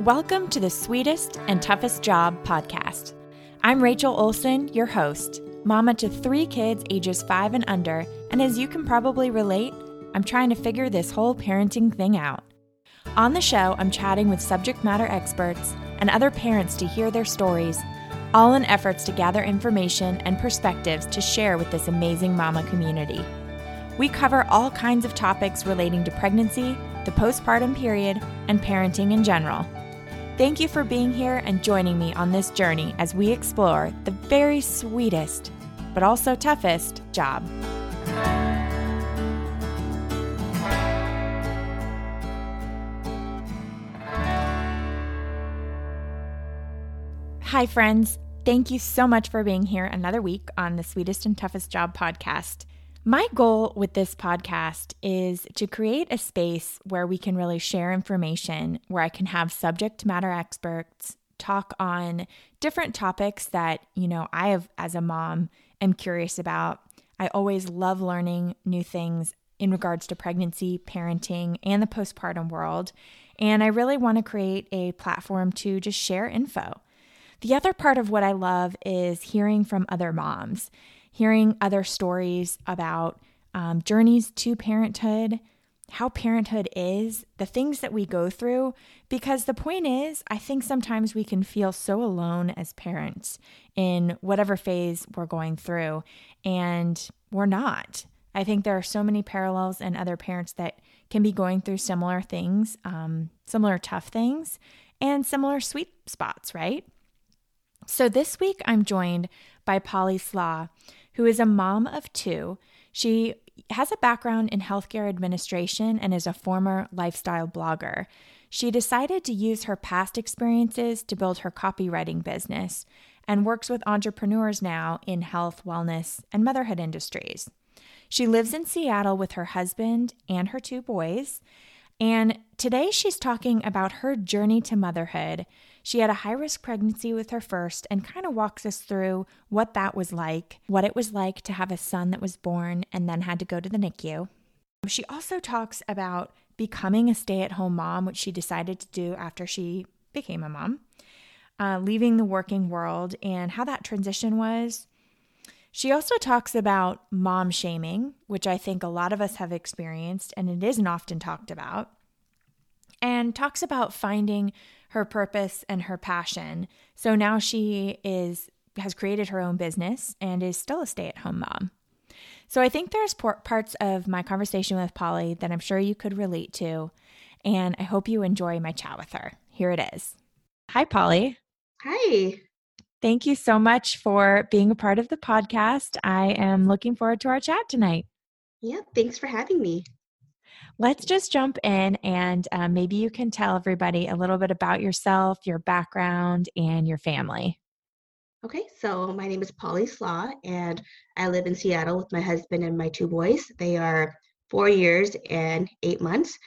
Welcome to the Sweetest and Toughest Job podcast. I'm Rachel Olson, your host, mama to three kids ages five and under, and as you can probably relate, I'm trying to figure this whole parenting thing out. On the show, I'm chatting with subject matter experts and other parents to hear their stories, all in efforts to gather information and perspectives to share with this amazing mama community. We cover all kinds of topics relating to pregnancy, the postpartum period, and parenting in general. Thank you for being here and joining me on this journey as we explore the very sweetest, but also toughest job. Hi, friends. Thank you so much for being here another week on the Sweetest and Toughest Job podcast. My goal with this podcast is to create a space where we can really share information, where I can have subject matter experts talk on different topics that, you know, I have as a mom am curious about. I always love learning new things in regards to pregnancy, parenting, and the postpartum world. And I really want to create a platform to just share info. The other part of what I love is hearing from other moms hearing other stories about um, journeys to parenthood, how parenthood is, the things that we go through. Because the point is, I think sometimes we can feel so alone as parents in whatever phase we're going through, and we're not. I think there are so many parallels and other parents that can be going through similar things, um, similar tough things, and similar sweet spots, right? So this week I'm joined by Polly Slaw who is a mom of two. She has a background in healthcare administration and is a former lifestyle blogger. She decided to use her past experiences to build her copywriting business and works with entrepreneurs now in health, wellness, and motherhood industries. She lives in Seattle with her husband and her two boys. And today she's talking about her journey to motherhood she had a high risk pregnancy with her first and kind of walks us through what that was like, what it was like to have a son that was born and then had to go to the NICU. She also talks about becoming a stay at home mom, which she decided to do after she became a mom, uh, leaving the working world, and how that transition was. She also talks about mom shaming, which I think a lot of us have experienced and it isn't often talked about, and talks about finding her purpose and her passion. So now she is has created her own business and is still a stay-at-home mom. So I think there's parts of my conversation with Polly that I'm sure you could relate to, and I hope you enjoy my chat with her. Here it is. Hi, Polly. Hi. Thank you so much for being a part of the podcast. I am looking forward to our chat tonight. Yeah, thanks for having me. Let's just jump in and um, maybe you can tell everybody a little bit about yourself, your background, and your family. Okay, so my name is Polly Slaw, and I live in Seattle with my husband and my two boys. They are four years and eight months.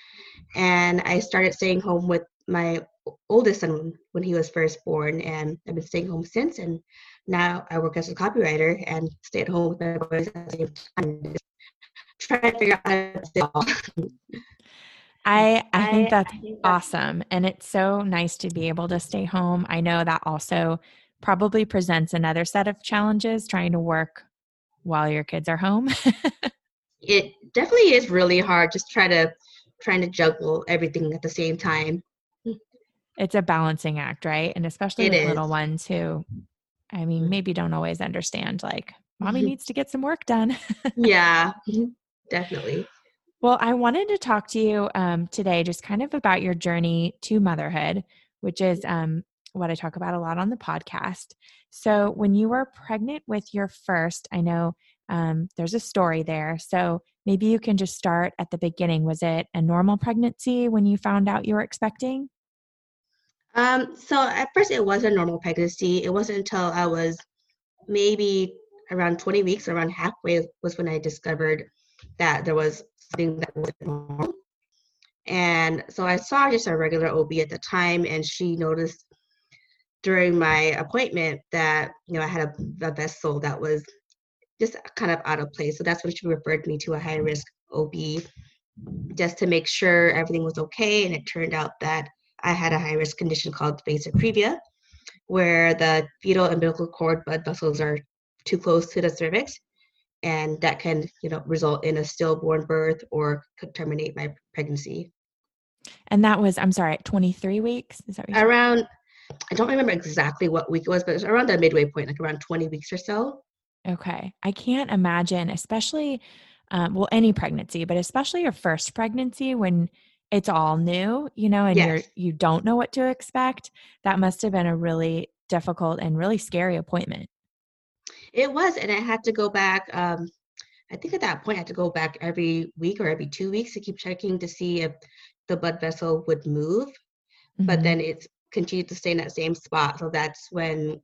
And I started staying home with my oldest son when he was first born, and I've been staying home since. And now I work as a copywriter and stay at home with my boys at the same time trying to figure out how to I, I think that's I think awesome. And it's so nice to be able to stay home. I know that also probably presents another set of challenges trying to work while your kids are home. it definitely is really hard just try to trying to juggle everything at the same time. It's a balancing act, right? And especially with little ones who I mean, mm. maybe don't always understand like mommy mm-hmm. needs to get some work done. yeah. Mm-hmm definitely. Well, I wanted to talk to you um, today just kind of about your journey to motherhood, which is um, what I talk about a lot on the podcast. So, when you were pregnant with your first, I know um, there's a story there. So, maybe you can just start at the beginning. Was it a normal pregnancy when you found out you were expecting? Um, so, at first, it was a normal pregnancy. It wasn't until I was maybe around 20 weeks, around halfway, was when I discovered that there was something that was wrong. And so I saw just a regular OB at the time, and she noticed during my appointment that you know I had a, a vessel that was just kind of out of place. So that's when she referred me to a high risk OB just to make sure everything was okay. And it turned out that I had a high risk condition called vasa previa, where the fetal umbilical cord blood vessels are too close to the cervix, and that can, you know, result in a stillborn birth or could terminate my pregnancy. And that was, I'm sorry, 23 weeks? Is that around? I don't remember exactly what week it was, but it was around the midway point, like around 20 weeks or so. Okay. I can't imagine, especially, um, well, any pregnancy, but especially your first pregnancy when it's all new, you know, and yes. you're you don't know what to expect. That must have been a really difficult and really scary appointment. It was, and I had to go back. Um, I think at that point I had to go back every week or every two weeks to keep checking to see if the blood vessel would move. Mm-hmm. But then it's continued to stay in that same spot. So that's when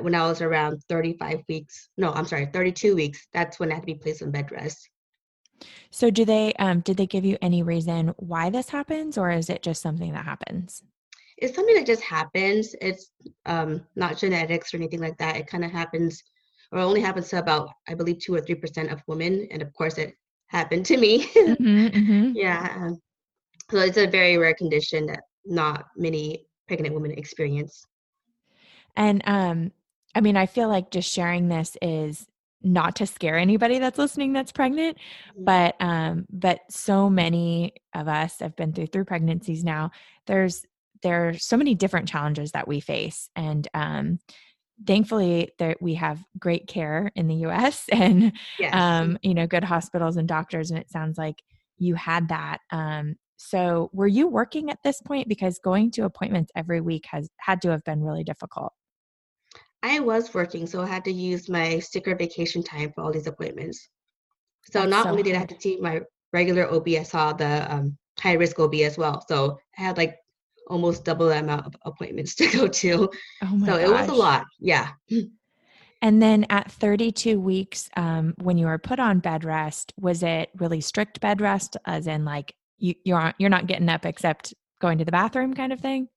when I was around 35 weeks, no, I'm sorry, 32 weeks, that's when I had to be placed on bed rest. So do they um did they give you any reason why this happens or is it just something that happens? It's something that just happens. It's um not genetics or anything like that. It kind of happens or only happens to about I believe 2 or 3% of women and of course it happened to me. mm-hmm, mm-hmm. Yeah. Um, so it's a very rare condition that not many pregnant women experience. And um I mean, I feel like just sharing this is not to scare anybody that's listening that's pregnant mm-hmm. but um but so many of us have been through through pregnancies now there's there are so many different challenges that we face and um thankfully that we have great care in the US and yes. um you know good hospitals and doctors and it sounds like you had that um so were you working at this point because going to appointments every week has had to have been really difficult I was working, so I had to use my sticker vacation time for all these appointments. So That's not so only did I have to see my regular OB, I saw the um, high risk OB as well. So I had like almost double the amount of appointments to go to. Oh my so gosh. it was a lot. Yeah. And then at 32 weeks, um, when you were put on bed rest, was it really strict bed rest, as in like you, you aren't you're not getting up except going to the bathroom, kind of thing?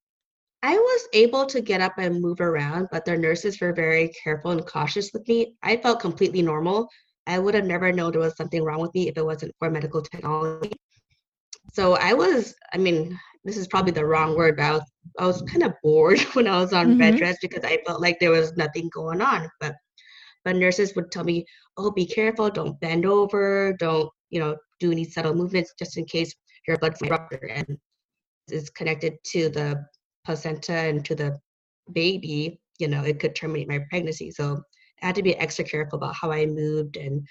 I was able to get up and move around, but the nurses were very careful and cautious with me. I felt completely normal. I would have never known there was something wrong with me if it wasn't for medical technology. So I was, I mean, this is probably the wrong word, but I was, I was kind of bored when I was on mm-hmm. bed rest because I felt like there was nothing going on. But but nurses would tell me, oh, be careful, don't bend over, don't, you know, do any subtle movements just in case your blood rupture and is connected to the placenta and to the baby, you know, it could terminate my pregnancy. So I had to be extra careful about how I moved and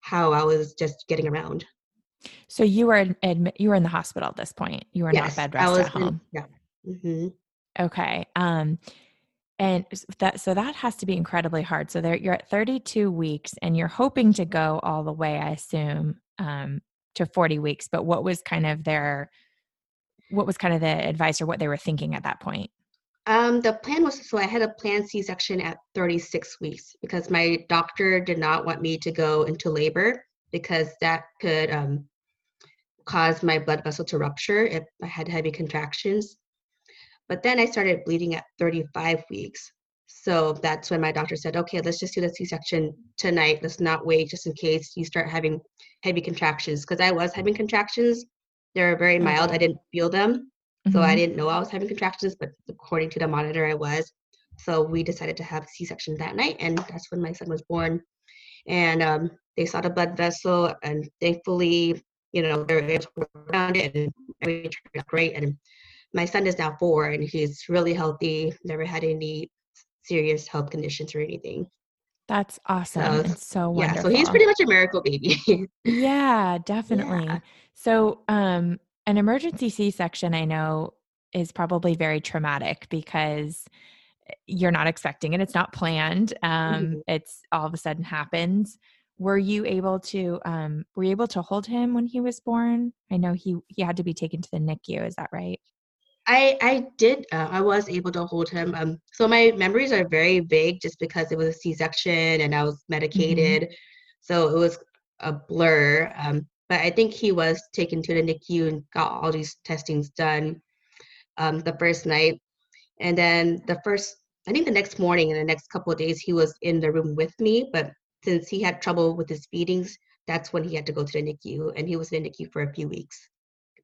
how I was just getting around. So you were admit you were in the hospital at this point. You were yes, not bed rest at home. In, yeah. Mm-hmm. Okay. Um, and that so that has to be incredibly hard. So there you're at 32 weeks, and you're hoping to go all the way, I assume, um, to 40 weeks. But what was kind of their what was kind of the advice or what they were thinking at that point? Um, the plan was so I had a planned C section at 36 weeks because my doctor did not want me to go into labor because that could um, cause my blood vessel to rupture if I had heavy contractions. But then I started bleeding at 35 weeks. So that's when my doctor said, okay, let's just do the C section tonight. Let's not wait just in case you start having heavy contractions because I was having contractions They were very mild. I didn't feel them. So mm-hmm. I didn't know I was having contractions, but according to the monitor, I was. So we decided to have C-section that night, and that's when my son was born. And um, they saw the blood vessel, and thankfully, you know, they were able to work around it, and everything turned out great. And my son is now four, and he's really healthy. Never had any serious health conditions or anything. That's awesome. So, it's so wonderful. Yeah, so he's pretty much a miracle baby. yeah, definitely. Yeah. So, um, an emergency C section, I know, is probably very traumatic because you're not expecting it. It's not planned. Um, mm-hmm. It's all of a sudden happens. Were you able to um, were you able to hold him when he was born? I know he he had to be taken to the NICU. Is that right? I I did. Uh, I was able to hold him. Um, so my memories are very vague, just because it was a C-section and I was mm-hmm. medicated, mm-hmm. so it was a blur. Um, but I think he was taken to the NICU and got all these testings done um, the first night, and then the first. I think the next morning and the next couple of days he was in the room with me, but since he had trouble with his feedings, that's when he had to go to the NICU, and he was in the NICU for a few weeks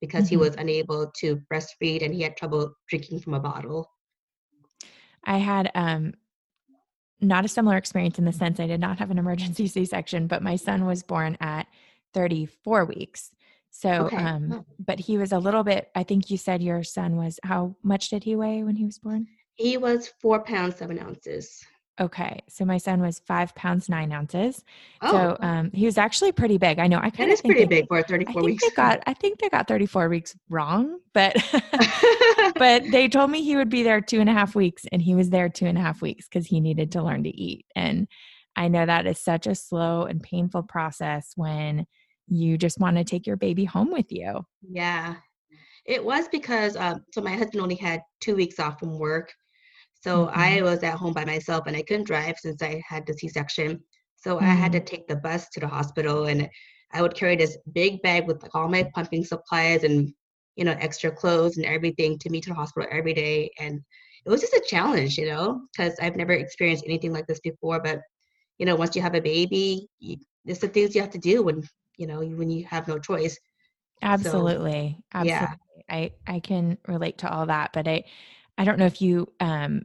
because Mhm. he was unable to breastfeed and he had trouble drinking from a bottle. I had um not a similar experience in the sense I did not have an emergency C-section, but my son was born at 34 weeks. So, Okay. um, Oh. but he was a little bit. I think you said your son was. How much did he weigh when he was born? He was four pounds seven ounces. Okay, so my son was five pounds nine ounces. Oh, so, um, he was actually pretty big. I know. I kind of pretty big for I 34 think weeks. they got. I think they got 34 weeks wrong, but but they told me he would be there two and a half weeks and he was there two and a half weeks because he needed to learn to eat and i know that is such a slow and painful process when you just want to take your baby home with you yeah, it was because um, so my husband only had two weeks off from work, so I Mhm. was at home by myself and I couldn't drive since I had the C-section. So I had to take the bus to the hospital and I would carry this big bag with like all my pumping supplies and you know extra clothes and everything to meet to the hospital every day and it was just a challenge, you know, because I've never experienced anything like this before. But you know, once you have a baby, you, it's the things you have to do when you know when you have no choice. absolutely absolutely Yeah. i i can relate to all that but i i don't know if you um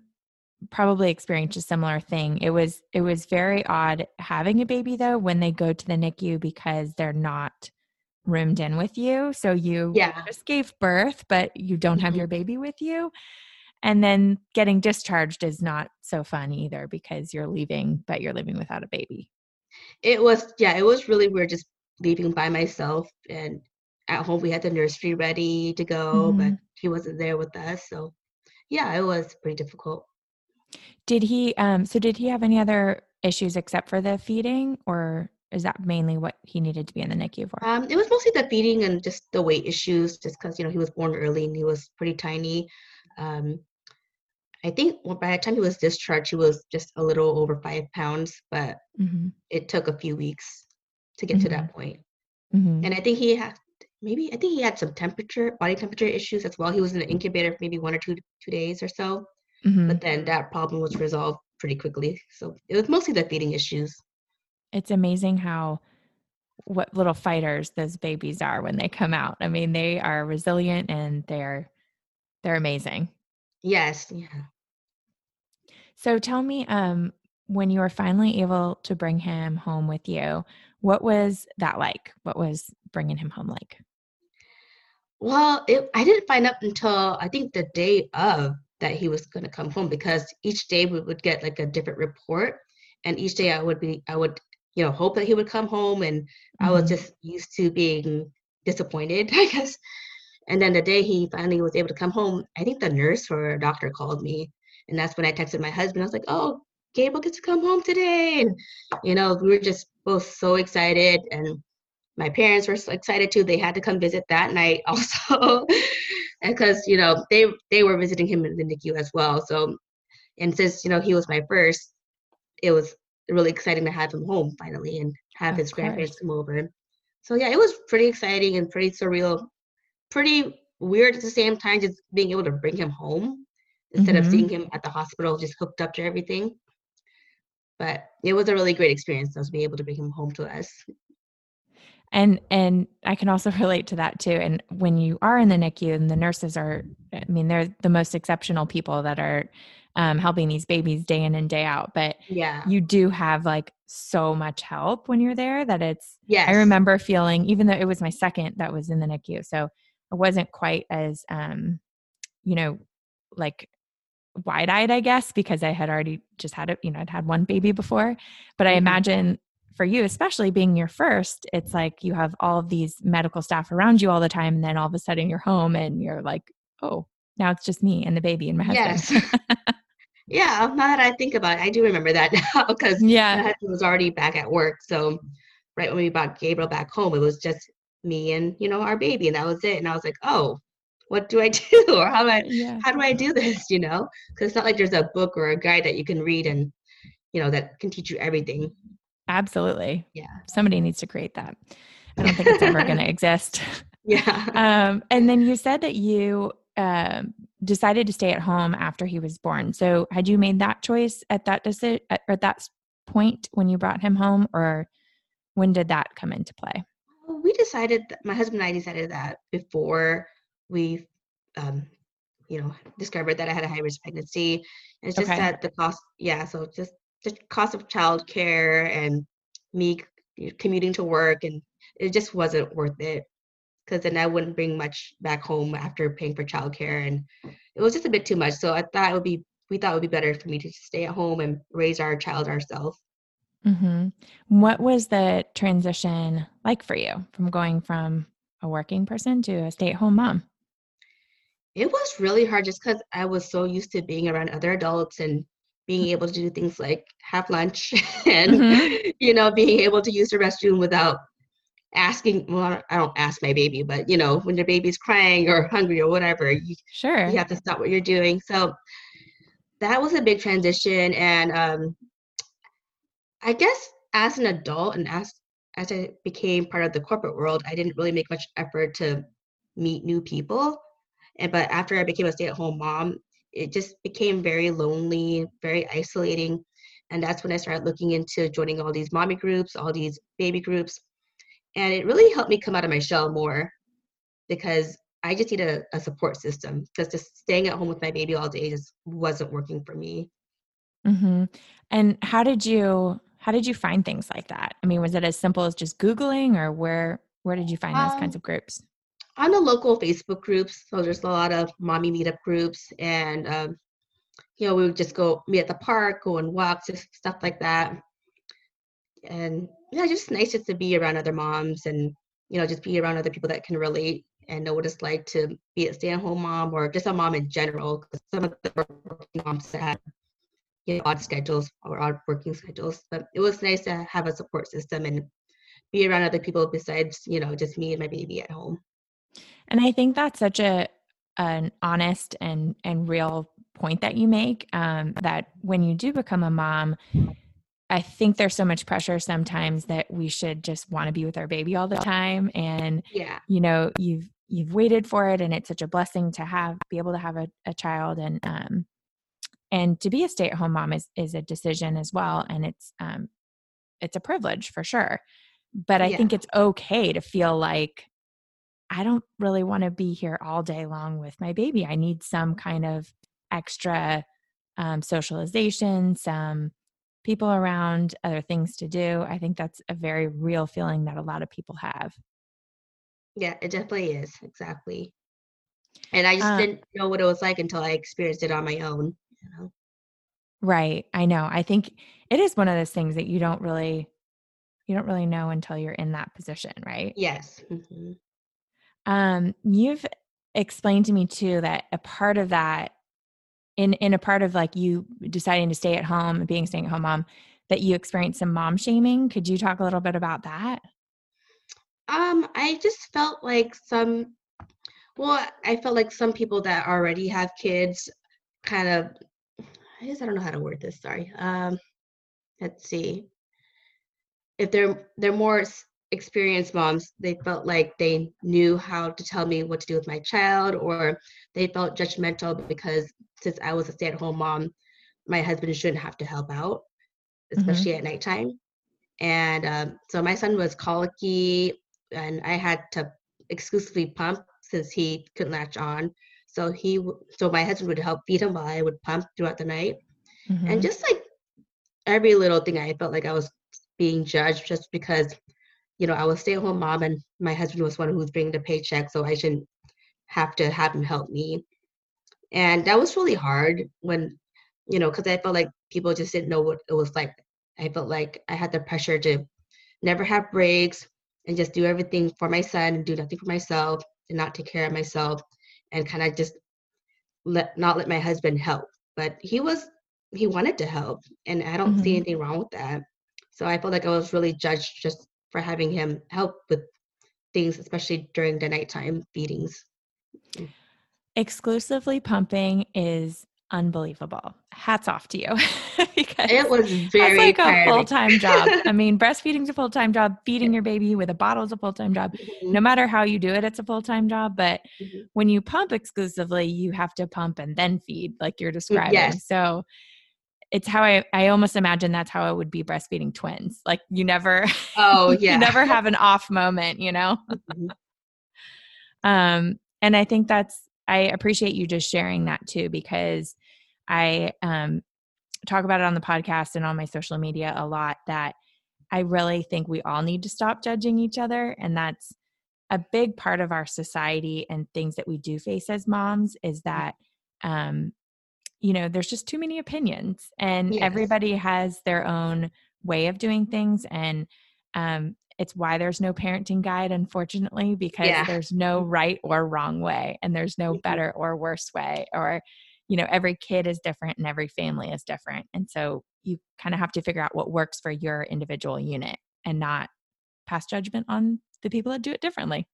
probably experienced a similar thing it was it was very odd having a baby though when they go to the nicu because they're not roomed in with you so you Yeah. just gave birth but you don't have Mhm. your baby with you and then getting discharged is not so fun either because you're leaving but you're leaving without a baby It was, yeah, it was really weird just leaving by myself. And at home, we had the nursery ready to go, but Mhm. he wasn't there with us. So, yeah, it was pretty difficult. did he um so did he have any other issues except for the feeding or is that mainly what he needed to be in the nicu for Um, it was mostly the feeding and just the weight issues, just because, you know, he was born early and he was pretty tiny. Um, I think by the time he was discharged, he was just a little over five pounds, but Mhm. it took a few weeks to get to that point. Mhm. And I think he had maybe I think he had some temperature, body temperature issues as well. He was in the incubator for maybe one or two two days or so, Mhm. but then that problem was resolved pretty quickly. So it was mostly the feeding issues. It's amazing how what little fighters those babies are when they come out. I mean, they are resilient and they're they're amazing. Yes, yeah. So tell me um when you were finally able to bring him home with you, what was that like? What was bringing him home like? Well, it, I didn't find out until I think the day of that he was going to come home because each day we would get like a different report, and each day I would be I would you know hope that he would come home, and I was Mhm. just used to being disappointed, I guess. And then the day he finally was able to come home, I think the nurse or doctor called me, and that's when I texted my husband. I was like, "Oh, Gabriel gets to come home today," and you know we were just both so excited, and my parents were so excited too. They had to come visit that night also, because you know they they were visiting him in the NICU as well. So, and since you know he was my first, it was really exciting to have him home finally and have Of his grandparents come over. So yeah, it was pretty exciting and pretty surreal, pretty weird at the same time, just being able to bring him home instead of Mhm. seeing him at the hospital just hooked up to everything. But it was a really great experience though, to be able to bring him home to us. And and I can also relate to that too. And when you are in the NICU and the nurses are, I mean, they're the most exceptional people that are um, helping these babies day in and day out. But Yeah. you do have like so much help when you're there that it's. yeah I remember feeling, even though it was my second that was in the NICU, so it wasn't quite as, um, you know, like wide eyed, I guess, because I had already just had it, you know, I'd had one baby before. But I Mhm. imagine for you, especially being your first, it's like you have all of these medical staff around you all the time. And then all of a sudden you're home and you're like, oh, now it's just me and the baby and my Yes. husband. Yeah, now that I think about it, I do remember that now because my yeah. husband was already back at work. So right when we brought Gabriel back home, it was just me and you know our baby, and that was it. And I was like, oh, what do I do, or how do I Yeah. how do I do this? You know, because it's not like there's a book or a guide that you can read and you know that can teach you everything. Absolutely. Yeah. Somebody needs to create that. I don't think it's ever going to exist. Yeah. Um, and then you said that you um, decided to stay at home after he was born. So had you made that choice at that deci- at, at that point when you brought him home, or when did that come into play? we decided that my husband and I decided that before we um, you know, discovered that I had a high risk pregnancy. And it's just okay. that the cost, yeah, so just the cost of childcare and me commuting to work, and it just wasn't worth it because then I wouldn't bring much back home after paying for childcare, and it was just a bit too much. So I thought it would be, we thought it would be better for me to stay at home and raise our child ourselves. Mm-hmm. What was the transition like for you from going from a working person to a stay at home mom? It was really hard just because I was so used to being around other adults and being able to do things like have lunch and mm-hmm. you know being able to use the restroom without asking well i don't ask my baby but you know when your baby's crying or hungry or whatever you, sure. you have to stop what you're doing. So that was a big transition and um i guess as an adult and as as i became part of the corporate world i didn't really make much effort to meet new people and but after I became a stay-at-home mom, it just became very lonely, very isolating. And that's when I started looking into joining all these mommy groups, all these baby groups. And it really helped me come out of my shell more because I just need a, a support system because just staying at home with my baby all day just wasn't working for me. Mm-hmm. And how did you how did you find things like that? I mean, was it as simple as just Googling or where where did you find those um, kinds of groups? On the local Facebook groups. So there's a lot of mommy meetup groups, and um, you know we would just go meet at the park, go on walks, just stuff like that. And yeah, just nice just to be around other moms and you know just be around other people that can relate and know what it's like to be a stay-at-home mom or just a mom in general. Because some of the moms have you know odd schedules or odd working schedules, but it was nice to have a support system and be around other people besides you know just me and my baby at home. And I think that's such a an honest and and real point that you make um, that when you do become a mom i think there's so much pressure sometimes that we should just want to be with our baby all the time. And yeah. you know you've you've waited for it and it's such a blessing to have be able to have a, a child. And um and to be a stay-at-home mom is is a decision as well. And it's um it's a privilege for sure. But i yeah. think it's okay to feel like I don't really want to be here all day long with my baby. I need some kind of extra um, socialization, some people around, other things to do. I think that's a very real feeling that a lot of people have. Yeah, it definitely is. Exactly. And I just um, didn't know what it was like until I experienced it on my own. You know? Right. I know. I think it is one of those things that you don't really you don't really know until you're in that position, right? Yes. Mm-hmm. Um, you've explained to me too that a part of that, in in a part of like you deciding to stay at home, being staying at home mom, that you experienced some mom shaming. Could you talk a little bit about that? Um, I just felt like some. Well, I felt like some people that already have kids, kind of. I guess I don't know how to word this. Sorry. Um, let's see. If they're they're more experienced moms, they felt like they knew how to tell me what to do with my child, or they felt judgmental because since I was a stay at home mom, my husband shouldn't have to help out, mm-hmm. especially mm-hmm. at nighttime. And um, so my son was colicky, and I had to exclusively pump since he couldn't latch on. So he, so my husband would help feed him while I would pump throughout the night, mm-hmm. and just like every little thing, I felt like I was being judged just because you know, I was stay at home mom and my husband was one who was bringing the paycheck, so I shouldn't have to have him help me. And that was really hard when, you know, because I felt like people just didn't know what it was like. I felt like I had the pressure to never have breaks and just do everything for my son and do nothing for myself and not take care of myself and kind of just let not let my husband help. But he was he wanted to help and I don't mm-hmm. see anything wrong with that. So I felt like I was really judged just for having him help with things, especially during the nighttime feedings. Exclusively pumping is unbelievable. Hats off to you. because it was very like a full time job. I mean, breastfeeding's a full time job. Feeding your baby with a bottle is a full time job. Mm-hmm. No matter how you do it, it's a full time job. But mm-hmm. when you pump exclusively, you have to pump and then feed, like you're describing. Yes. So it's how I, I almost imagine that's how it would be breastfeeding twins. Like you never, oh yeah, you never have an off moment, you know? Mm-hmm. um, and I think that's, I appreciate you just sharing that too, because I, um, talk about it on the podcast and on my social media a lot that I really think we all need to stop judging each other. And that's a big part of our society and things that we do face as moms is mm-hmm. that, um, you know, there's just too many opinions and yes. everybody has their own way of doing things. And um, it's why there's no parenting guide, unfortunately, because yeah. there's no mm-hmm. right or wrong way and there's no mm-hmm. better or worse way. Or, you know, every kid is different and every family is different. And so you kind of have to figure out what works for your individual unit and not pass judgment on the people that do it differently.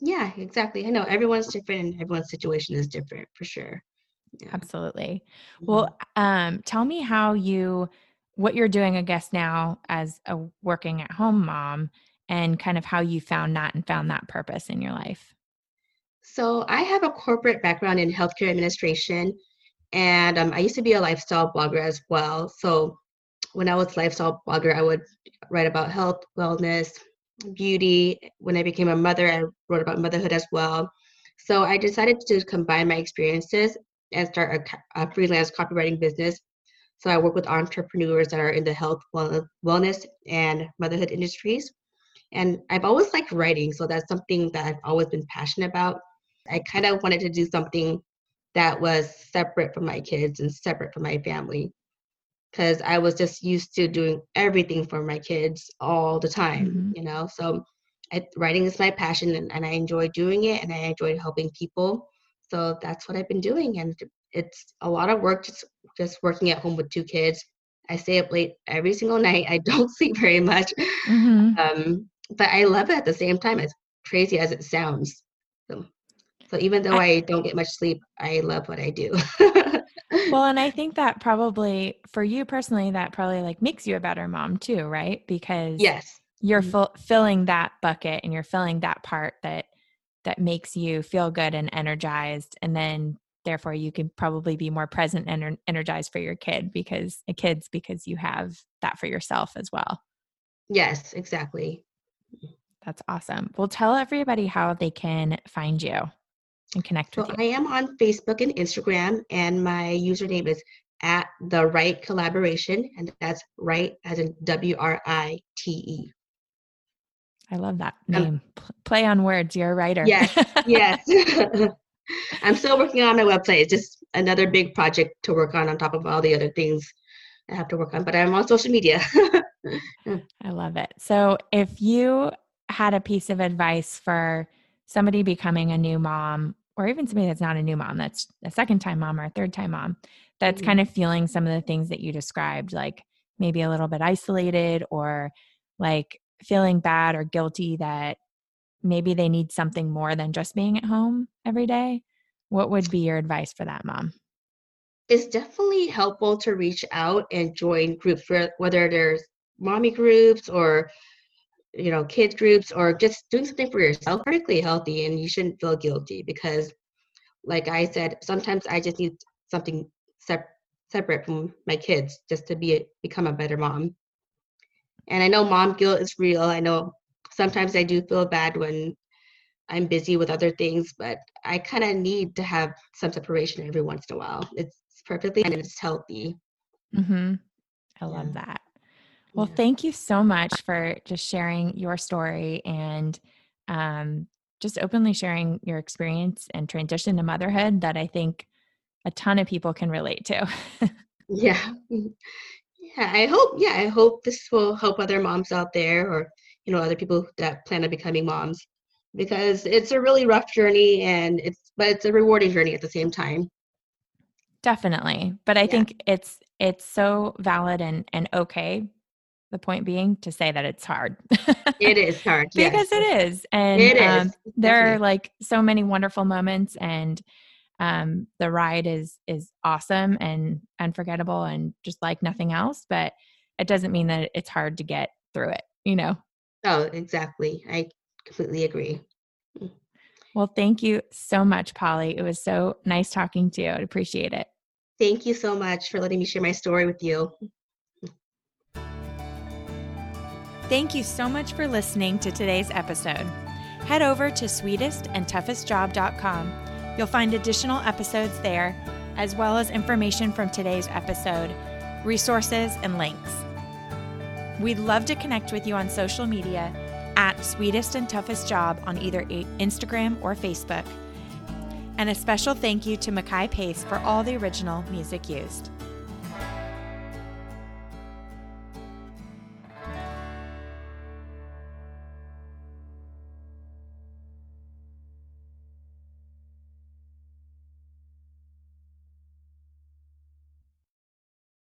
Yeah, exactly. I know everyone's different and everyone's situation is different for sure. Absolutely. Mm-hmm. Well, um, tell me how you, what you're doing, I guess, now as a working at home mom and kind of how you found that and found that purpose in your life. So, I have a corporate background in healthcare administration, and um, I used to be a lifestyle blogger as well. So, when I was lifestyle blogger, I would write about health, wellness, beauty. When I became a mother, I wrote about motherhood as well. So I decided to combine my experiences and start a, a freelance copywriting business. So I work with entrepreneurs that are in the health, wellness, and motherhood industries. And I've always liked writing, so that's something that I've always been passionate about. I kind of wanted to do something that was separate from my kids and separate from my family because I was just used to doing everything for my kids all the time, mm-hmm. you know. So I, writing is my passion and, and I enjoy doing it and I enjoy helping people. So that's what I've been doing. And it's a lot of work just, just working at home with two kids. I stay up late every single night. I don't sleep very much. Mm-hmm. Um, but I love it at the same time, as crazy as it sounds. So, so even though I, I don't get much sleep, I love what I do. well, and I think that probably for you personally, that probably like makes you a better mom too, right? Because yes, you're mm-hmm. filling that bucket and you're filling that part that that makes you feel good and energized and then therefore you can probably be more present and energized for your kid because uh, kids because you have that for yourself as well. Yes exactly. That's awesome. Well tell everybody how they can find you and connect so with you. I am on facebook and instagram and my username is at the write collaboration and that's right as in w-r-i-t-e I love that name. Um, Play on words. You're a writer. Yes. Yes. I'm still working on my website. It's just another big project to work on on top of all the other things I have to work on, but I'm on social media. I love it. So, if you had a piece of advice for somebody becoming a new mom, or even somebody that's not a new mom, that's a second time mom or a third time mom, that's mm-hmm. kind of feeling some of the things that you described, like maybe a little bit isolated or like feeling bad or guilty that maybe they need something more than just being at home every day, what would be your advice for that mom? It's definitely helpful to reach out and join groups, whether there's mommy groups or you know kids groups or just doing something for yourself perfectly healthy and you shouldn't feel guilty because like i said sometimes i just need something sep- separate from my kids just to be become a better mom and I know mom guilt is real. I know sometimes I do feel bad when I'm busy with other things, but I kind of need to have some separation every once in a while. It's perfectly and it's healthy. Mm-hmm. I love yeah. that. Well, yeah. thank you so much for just sharing your story and um, just openly sharing your experience and transition to motherhood that I think a ton of people can relate to. yeah yeah i hope yeah i hope this will help other moms out there or you know other people that plan on becoming moms because it's a really rough journey and it's but it's a rewarding journey at the same time definitely but i yeah. think it's it's so valid and and okay the point being to say that it's hard it is hard because it is and it is. Um, there are like so many wonderful moments and um, the ride is is awesome and unforgettable and just like nothing else but it doesn't mean that it's hard to get through it you know oh exactly i completely agree well thank you so much polly it was so nice talking to you i appreciate it Thank you so much for letting me share my story with you. Thank you so much for listening to today's episode. Head over to sweetestandtoughestjob.com. You'll find additional episodes there, as well as information from today's episode, resources, and links. We'd love to connect with you on social media at Sweetest and Toughest Job on either Instagram or Facebook. And a special thank you to Mackay Pace for all the original music used.